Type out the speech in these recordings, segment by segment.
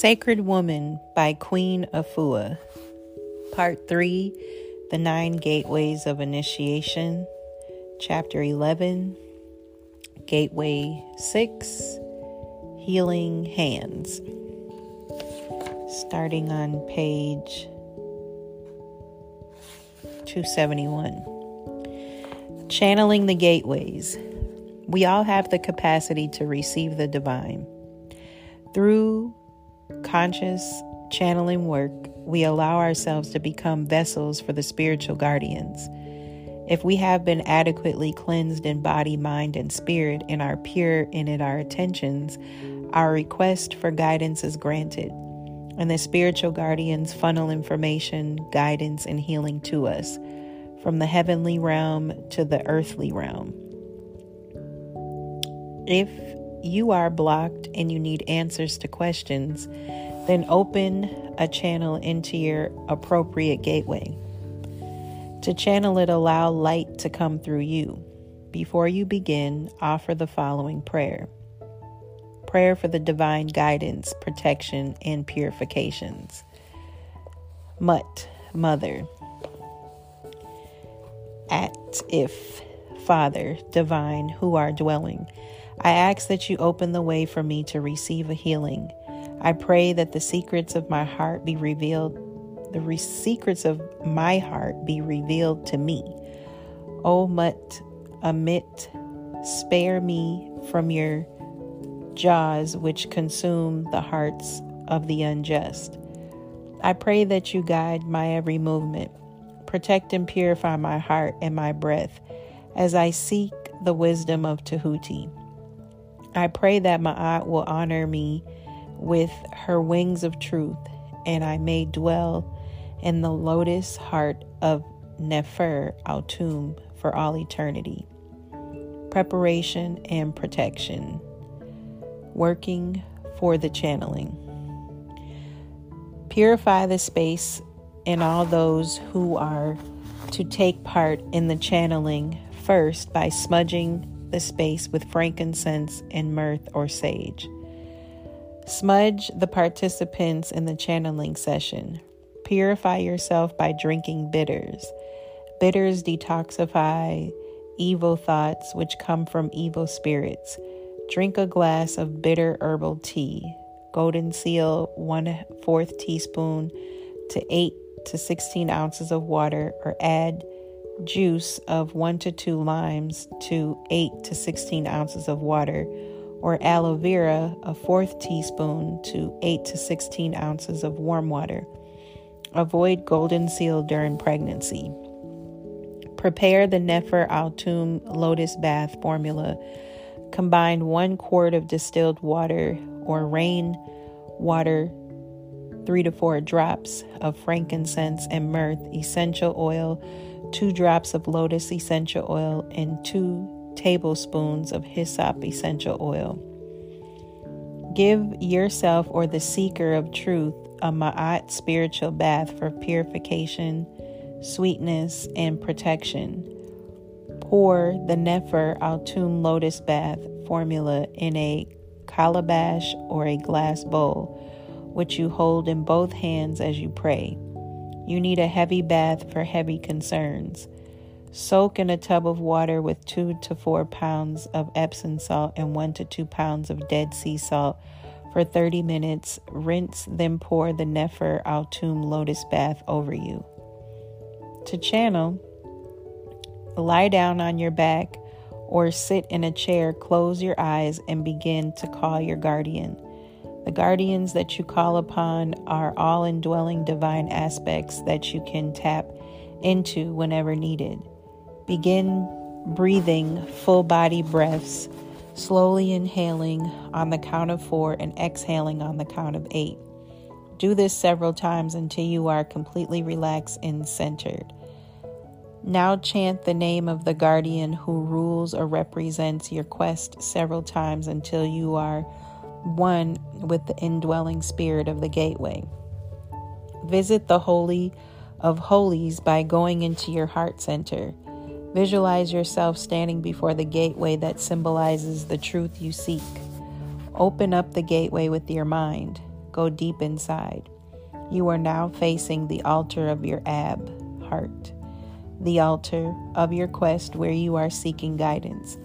Sacred Woman by Queen Afua. Part 3 The Nine Gateways of Initiation. Chapter 11 Gateway 6 Healing Hands. Starting on page 271. Channeling the Gateways. We all have the capacity to receive the divine. Through conscious channeling work, we allow ourselves to become vessels for the spiritual guardians. If we have been adequately cleansed in body, mind, and spirit and are pure and in our attentions, our request for guidance is granted, and the spiritual guardians funnel information, guidance, and healing to us from the heavenly realm to the earthly realm. If you are blocked and you need answers to questions, then open a channel into your appropriate gateway. To channel it, allow light to come through you. Before you begin, offer the following prayer prayer for the divine guidance, protection, and purifications. Mut, Mother. At if, Father, divine, who are dwelling I ask that you open the way for me to receive a healing. I pray that the secrets of my heart be revealed, the re- secrets of my heart be revealed to me. O Mut, Amit, spare me from your jaws which consume the hearts of the unjust. I pray that you guide my every movement, protect and purify my heart and my breath as I seek the wisdom of Tahuti. I pray that my Ma'at will honor me with her wings of truth, and I may dwell in the lotus heart of Nefer Atum for all eternity. Preparation and protection. Working for the channeling. Purify the space and all those who are to take part in the channeling first by smudging the space with frankincense and myrrh or sage. Smudge the participants in the channeling session. Purify yourself by drinking bitters. Bitters detoxify evil thoughts which come from evil spirits. Drink a glass of bitter herbal tea. Golden seal, one fourth teaspoon to 8 to 16 ounces of water, or add juice of 1 to 2 limes to 8 to 16 ounces of water, or aloe vera, a fourth teaspoon to 8 to 16 ounces of warm water. Avoid golden seal during pregnancy. Prepare the Nefer Atum lotus bath formula. Combine one quart of distilled water or rain water, three to four drops of frankincense and myrrh, essential oil two drops of lotus essential oil, and two tablespoons of hyssop essential oil. Give yourself or the seeker of truth a Ma'at spiritual bath for purification, sweetness, and protection. Pour the Nefer Atum lotus bath formula in a calabash or a glass bowl, which you hold in both hands as you pray. You need a heavy bath for heavy concerns. Soak in a tub of water with two to four pounds of Epsom salt and one to two pounds of Dead Sea salt for 30 minutes. Rinse, then pour the Nefer Atum lotus bath over you. To channel, lie down on your back or sit in a chair, close your eyes, and begin to call your guardian. The guardians that you call upon are all indwelling divine aspects that you can tap into whenever needed. Begin breathing full body breaths, slowly inhaling on the count of four and exhaling on the count of eight. Do this several times until you are completely relaxed and centered. Now chant the name of the guardian who rules or represents your quest several times until you are one with the indwelling spirit of the gateway. Visit the Holy of Holies by going into your heart center. Visualize yourself standing before the gateway that symbolizes the truth you seek. Open up the gateway with your mind. go deep inside. You are now facing the altar of your Ab heart, the altar of your quest where you are seeking guidance.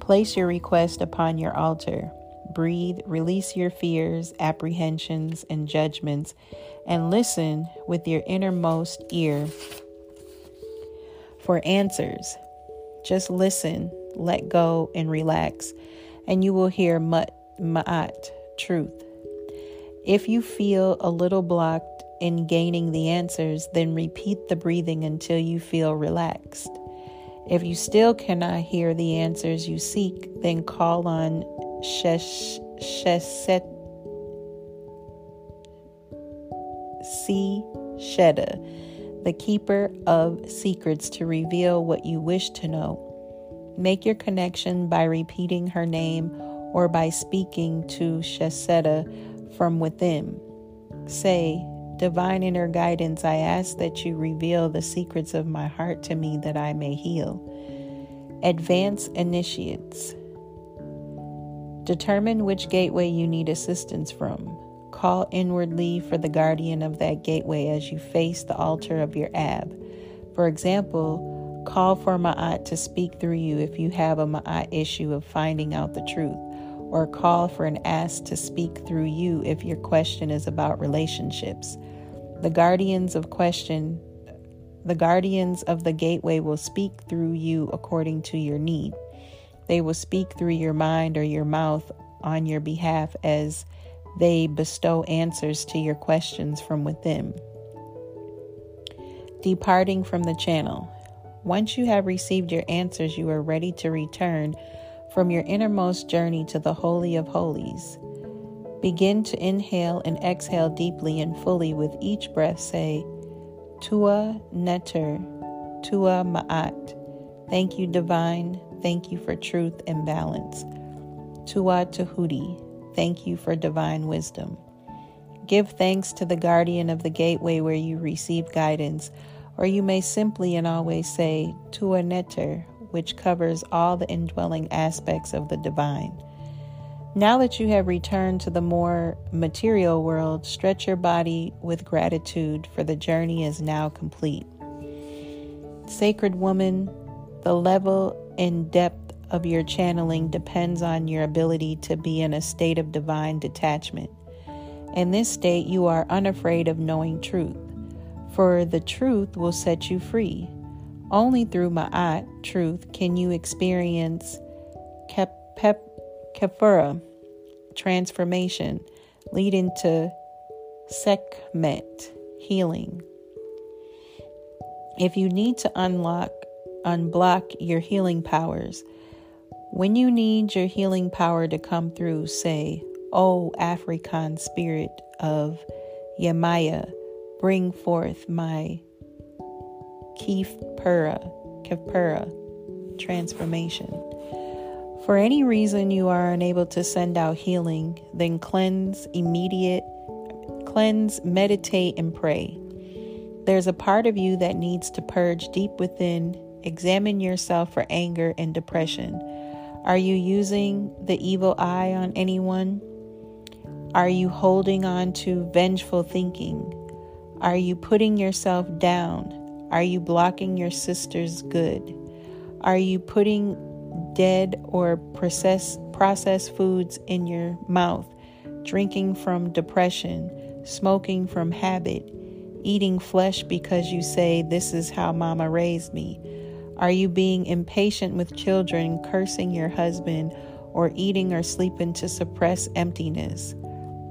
Place your request upon your altar. Breathe, release your fears, apprehensions, and judgments, and listen with your innermost ear for answers. Just listen, let go, and relax, and you will hear ma'at, truth. If you feel a little blocked in gaining the answers, then repeat the breathing until you feel relaxed. If you still cannot hear the answers you seek, then call on Shesh, Sheset Si Sheda, the keeper of secrets, to reveal what you wish to know. Make your connection by repeating her name or by speaking to Sheseda from within. Say, Divine inner guidance, I ask that you reveal the secrets of my heart to me that I may heal. Advance initiates. Determine which gateway you need assistance from. Call inwardly for the guardian of that gateway as you face the altar of your ab. For example, call for Ma'at to speak through you if you have a Ma'at issue of finding out the truth, or call for an ask to speak through you if your question is about relationships. The guardians of question, the guardians of the gateway will speak through you according to your need. They will speak through your mind or your mouth on your behalf as they bestow answers to your questions from within. Departing from the channel. Once you have received your answers, you are ready to return from your innermost journey to the Holy of Holies. Begin to inhale and exhale deeply and fully with each breath. Say, Tua Neter, Tua Ma'at. Thank you, Divine. Thank you for truth and balance. Tua Tahuti. Thank you for divine wisdom. Give thanks to the guardian of the gateway where you receive guidance, or you may simply and always say, Tua Neter, which covers all the indwelling aspects of the divine. Now that you have returned to the more material world, stretch your body with gratitude, for the journey is now complete. Sacred woman, the level and depth of your channeling depends on your ability to be in a state of divine detachment. In this state, you are unafraid of knowing truth, for the truth will set you free. Only through Ma'at, truth, can you experience kep, pep, Khepera, transformation, leading to Sekhmet, healing. If you need to unlock, unblock your healing powers, when you need your healing power to come through, say, O African spirit of Yemaya, bring forth my Khepera, Khepera transformation. For any reason you are unable to send out healing, then cleanse, immediate, cleanse, meditate, and pray. There's a part of you that needs to purge deep within. Examine yourself for anger and depression. Are you using the evil eye on anyone? Are you holding on to vengeful thinking? Are you putting yourself down? Are you blocking your sister's good? Are you putting dead or process, processed foods in your mouth, drinking from depression, smoking from habit, eating flesh because you say, This is how mama raised me? Are you being impatient with children, cursing your husband, or eating or sleeping to suppress emptiness?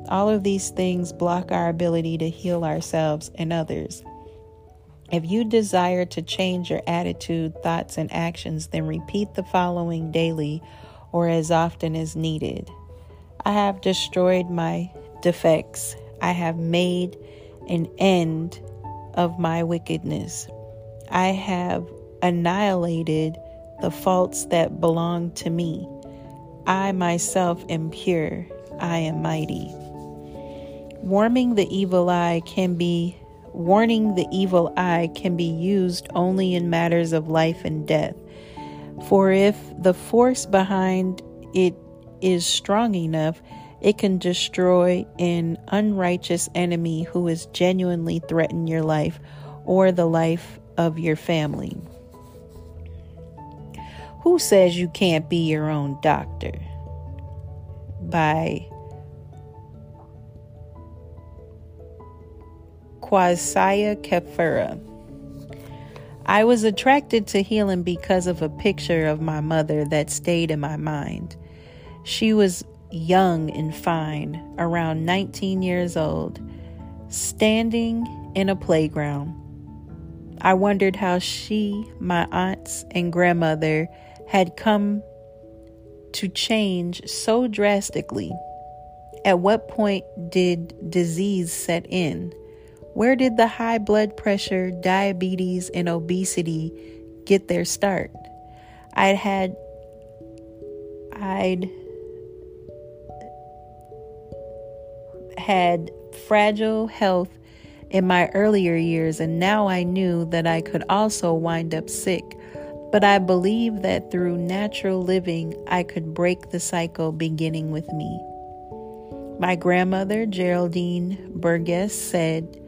All of these things block our ability to heal ourselves and others. If you desire to change your attitude, thoughts, and actions, then repeat the following daily or as often as needed. I have destroyed my defects. I have made an end of my wickedness. I have annihilated the faults that belong to me. I myself am pure. I am mighty. Warming the evil eye can be warning the evil eye can be used only in matters of life and death. For if the force behind it is strong enough, It can destroy an unrighteous enemy who has genuinely threatened your life or the life of your family. Who says you can't be your own doctor? By Quasaya Kefura. I was attracted to healing because of a picture of my mother that stayed in my mind. She was young and fine, around 19 years old, standing in a playground. I wondered how she, my aunts, and grandmother had come to change so drastically. At what point did disease set in? Where did the high blood pressure, diabetes, and obesity get their start? I'd had I'd had fragile health in my earlier years, and now I knew that I could also wind up sick. But I believe that through natural living, I could break the cycle beginning with me. My grandmother, Geraldine Burgess, said,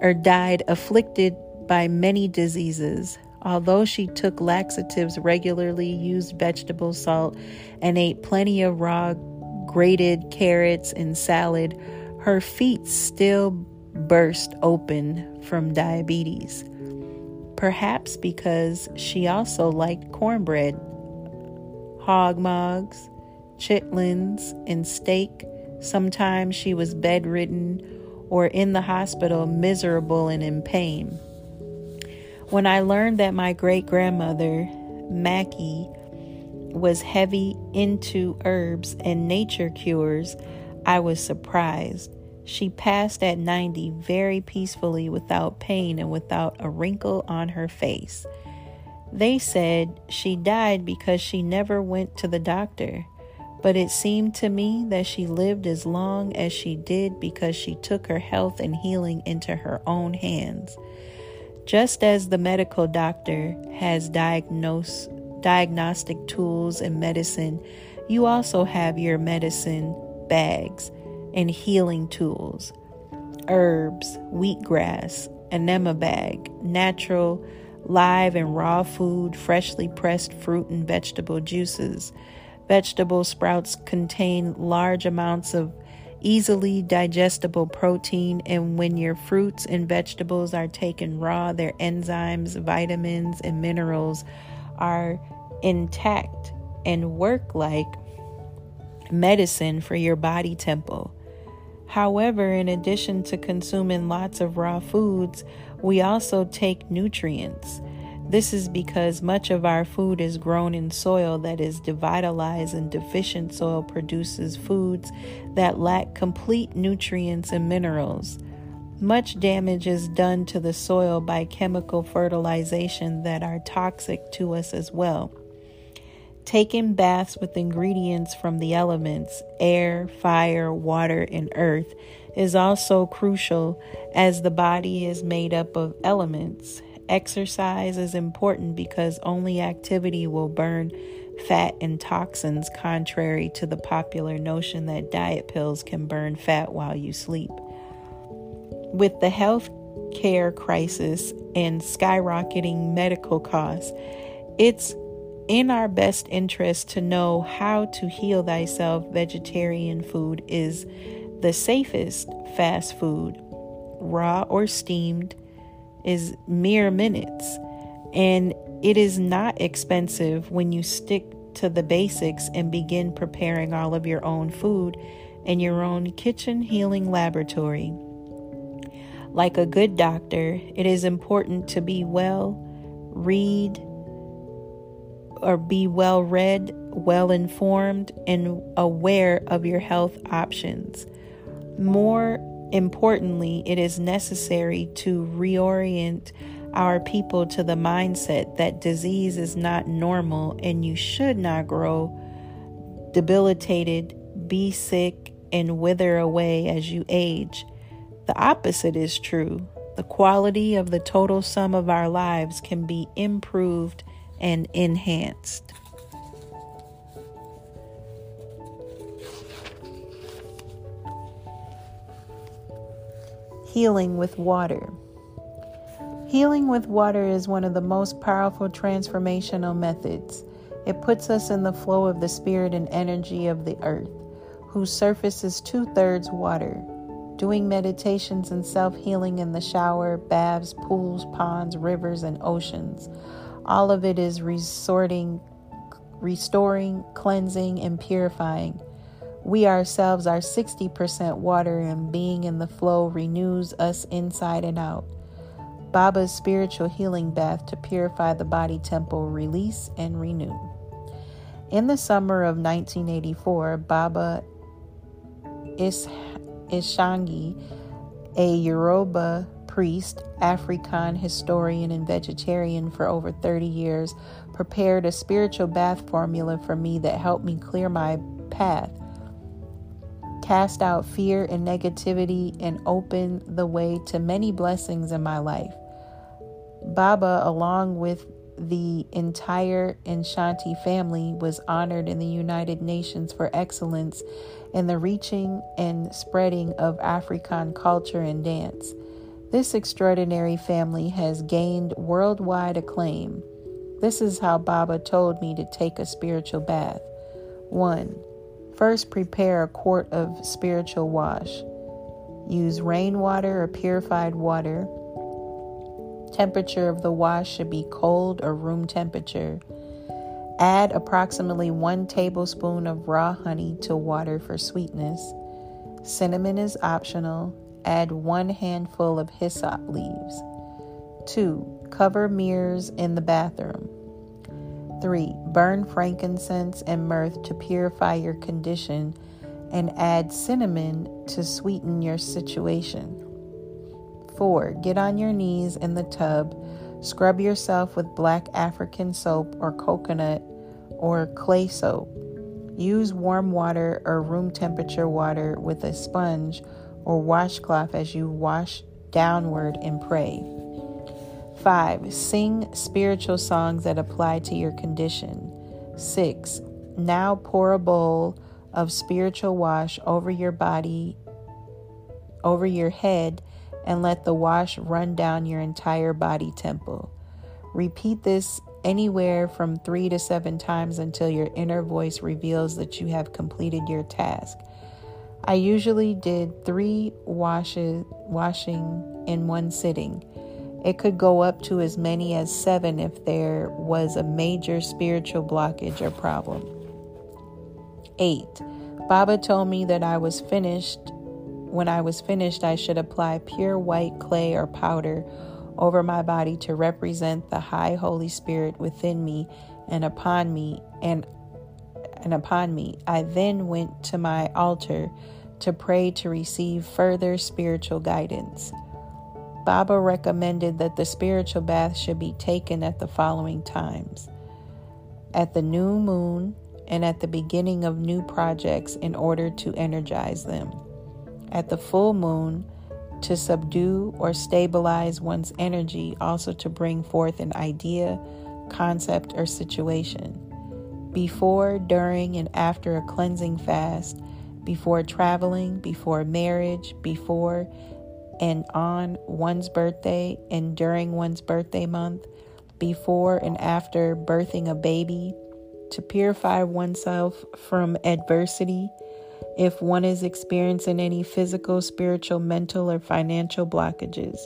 or died afflicted by many diseases. Although she took laxatives regularly, used vegetable salt, and ate plenty of raw grated carrots and salad, her feet still burst open from diabetes. Perhaps because she also liked cornbread, hog mugs, chitlins, and steak. Sometimes she was bedridden or in the hospital miserable and in pain. When I learned that my great grandmother, Mackie, was heavy into herbs and nature cures, I was surprised. She passed at 90 very peacefully without pain and without a wrinkle on her face. They said she died because she never went to the doctor. But it seemed to me that she lived as long as she did because she took her health and healing into her own hands. Just as the medical doctor has diagnose, diagnostic tools and medicine, you also have your medicine bags and healing tools herbs, wheatgrass, enema bag, natural, live and raw food, freshly pressed fruit and vegetable juices Vegetable sprouts contain large amounts of easily digestible protein, and when your fruits and vegetables are taken raw, their enzymes, vitamins, and minerals are intact and work like medicine for your body temple. However, in addition to consuming lots of raw foods, we also take nutrients. This is because much of our food is grown in soil that is devitalized, and deficient soil produces foods that lack complete nutrients and minerals. Much damage is done to the soil by chemical fertilization that are toxic to us as well. Taking baths with ingredients from the elements air, fire, water, and earth is also crucial as the body is made up of elements Exercise is important because only activity will burn fat and toxins, contrary to the popular notion that diet pills can burn fat while you sleep. With the health care crisis and skyrocketing medical costs, it's in our best interest to know how to heal thyself. Vegetarian food is the safest fast food, raw or steamed, is mere minutes. And it is not expensive when you stick to the basics and begin preparing all of your own food in your own kitchen healing laboratory. Like a good doctor, it is important to be well read or be well read, well informed, and aware of your health options. More Importantly, it is necessary to reorient our people to the mindset that disease is not normal and you should not grow debilitated, be sick, and wither away as you age. The opposite is true. The quality of the total sum of our lives can be improved and enhanced. Healing with water. Healing with water is one of the most powerful transformational methods. It puts us in the flow of the spirit and energy of the earth, whose surface is two thirds water. Doing meditations and self healing in the shower, baths, pools, ponds, rivers, and oceans all of it is resorting, restoring, cleansing, and purifying. We ourselves are 60% water, and being in the flow renews us inside and out. Baba's spiritual healing bath to purify the body temple, release and renew. In the summer of 1984, Baba Is- Ishangi, a Yoruba priest, African historian, and vegetarian for over 30 years, prepared a spiritual bath formula for me that helped me clear my path cast out fear and negativity, and open the way to many blessings in my life. Baba, along with the entire Ishangi family, was honored in the United Nations for excellence in the reaching and spreading of African culture and dance. This extraordinary family has gained worldwide acclaim. This is how Baba told me to take a spiritual bath. 1. First, prepare a quart of spiritual wash. Use rainwater or purified water. Temperature of the wash should be cold or room temperature. Add approximately one tablespoon of raw honey to water for sweetness. Cinnamon is optional. Add one handful of hyssop leaves. 2. Cover mirrors in the bathroom. 3. Burn frankincense and myrrh to purify your condition and add cinnamon to sweeten your situation. 4. Get on your knees in the tub. Scrub yourself with black African soap or coconut or clay soap. Use warm water or room temperature water with a sponge or washcloth as you wash downward and pray. 5. Sing spiritual songs that apply to your condition. 6. Now pour a bowl of spiritual wash over your body, over your head, and let the wash run down your entire body temple. Repeat this anywhere from three to seven times until your inner voice reveals that you have completed your task. I usually did three washes, washing in one sitting. It could go up to as many as seven if there was a major spiritual blockage or problem. 8. Baba told me that I was finished. When I was finished, I should apply pure white clay or powder over my body to represent the high Holy Spirit within me and upon me and and upon me. I then went to my altar to pray to receive further spiritual guidance. Baba recommended that the spiritual bath should be taken at the following times at the new moon and at the beginning of new projects in order to energize them, at the full moon to subdue or stabilize one's energy, also to bring forth an idea, concept, or situation, before, during, and after a cleansing fast, before traveling, before marriage, before and on one's birthday and during one's birthday month, before and after birthing a baby, to purify oneself from adversity if one is experiencing any physical, spiritual, mental, or financial blockages.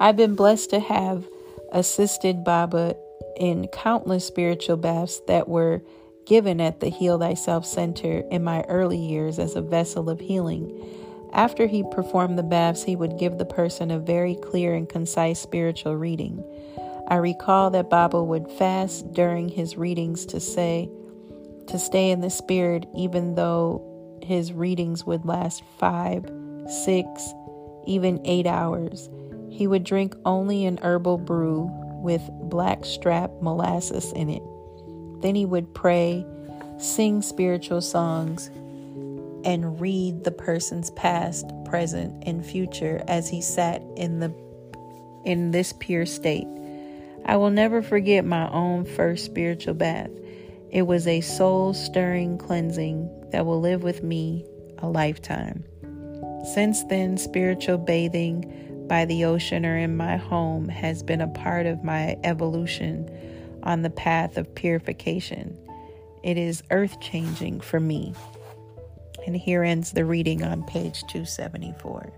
I've been blessed to have assisted Baba in countless spiritual baths that were given at the Heal Thyself Center in my early years as a vessel of healing. After he performed the baths, he would give the person a very clear and concise spiritual reading. I recall that Baba would fast during his readings to say, to stay in the spirit, even though his readings would last five, six, even eight hours. He would drink only an herbal brew with blackstrap molasses in it. Then he would pray, sing spiritual songs, and read the person's past, present, and future as he sat in the in this pure state. I will never forget my own first spiritual bath. It was a soul stirring cleansing that will live with me a lifetime. Since then, spiritual bathing by the ocean or in my home has been a part of my evolution on the path of purification. It is earth changing for me. And here ends the reading on page 274.